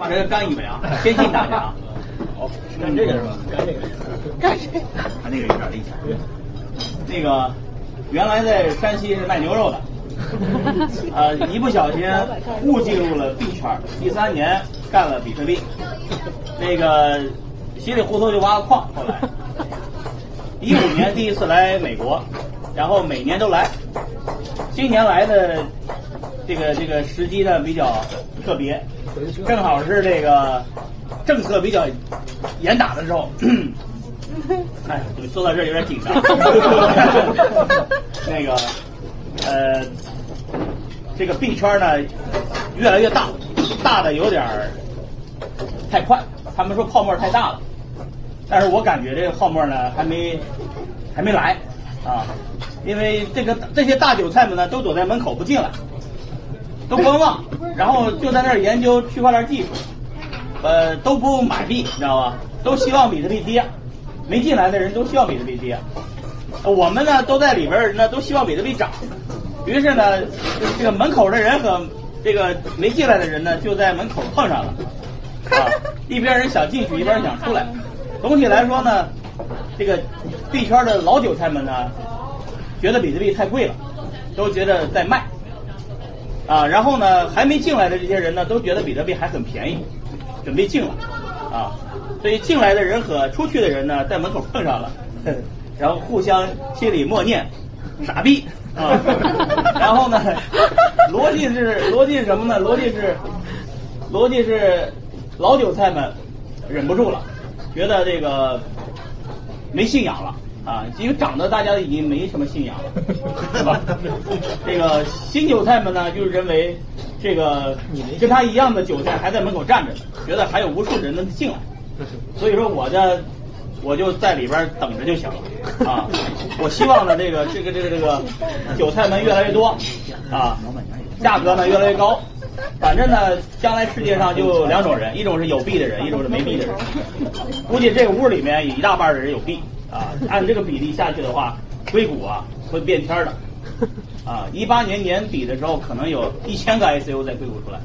把这个干一杯啊，先敬大家啊。好，干这个是吧？干这个。干这个。他那个有点厉害。那个原来在山西是卖牛肉的，呃，一不小心误进入了币圈，第三年干了比特币，那个稀里糊涂就挖个矿，后来一五年第一次来美国，然后每年都来，今年来的这个这个时机呢比较特别，正好是这个政策比较严打的时候。哎，说到这有点紧张。那个呃，这个币圈呢越来越大，大的有点太快。他们说泡沫太大了，但是我感觉这个泡沫呢还没还没来啊，因为这个这些大韭菜们呢都躲在门口不进来，都观望，然后就在那儿研究区块链技术，呃，都不买币，你知道吧？都希望比特币跌。没进来的人都希望比特币跌，我们呢都在里边呢都希望比特币涨，于是呢这个门口的人和这个没进来的人呢就在门口碰上了，啊，一边人想进去，一边人想出来。总体来说呢，这个币圈的老韭菜们呢觉得比特币太贵了，都觉得在卖，啊，然后呢还没进来的这些人呢都觉得比特币还很便宜，准备进了，啊。所以进来的人和出去的人呢，在门口碰上了，然后互相心里默念傻逼啊，然后呢，逻辑是逻辑是什么呢？逻辑是逻辑是老韭菜们忍不住了，觉得这个没信仰了啊，因为长得大家已经没什么信仰了，是吧？这个新韭菜们呢，就是认为这个跟他一样的韭菜还在门口站着呢，觉得还有无数人能进来。所以说，我的，我就在里边等着就行了啊。我希望呢，这个这个这个这个韭菜们越来越多啊，价格呢越来越高。反正呢，将来世界上就两种人，一种是有币的人，一种是没币的人。估计这个屋里面有一大半的人有币啊。按这个比例下去的话，硅谷啊会变天的 啊。一八年年底的时候，可能有一千个 ICO 在硅谷出来，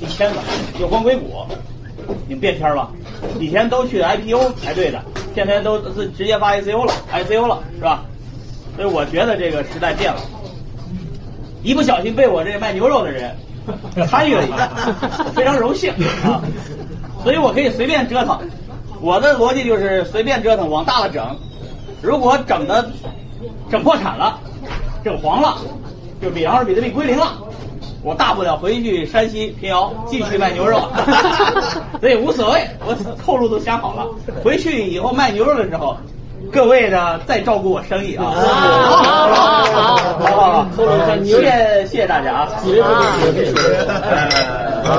一千个，就光硅谷。已经变天了，以前都去 IPO 排队的，现在都是直接发 ICO 了，ICO 了，是吧？所以我觉得这个时代变了，一不小心被我这卖牛肉的人参与了一下，非常荣幸啊！所以我可以随便折腾，我的逻辑就是随便折腾，往大了整。如果整的整破产了，整黄了，就比方说比特币归零了。我大不了回去山西平遥继续卖牛肉，所以无所谓，我后路都想好了。回去以后卖牛肉的时候，各位呢再照顾我生意啊！好好？好，好？好好，谢谢谢谢大家啊！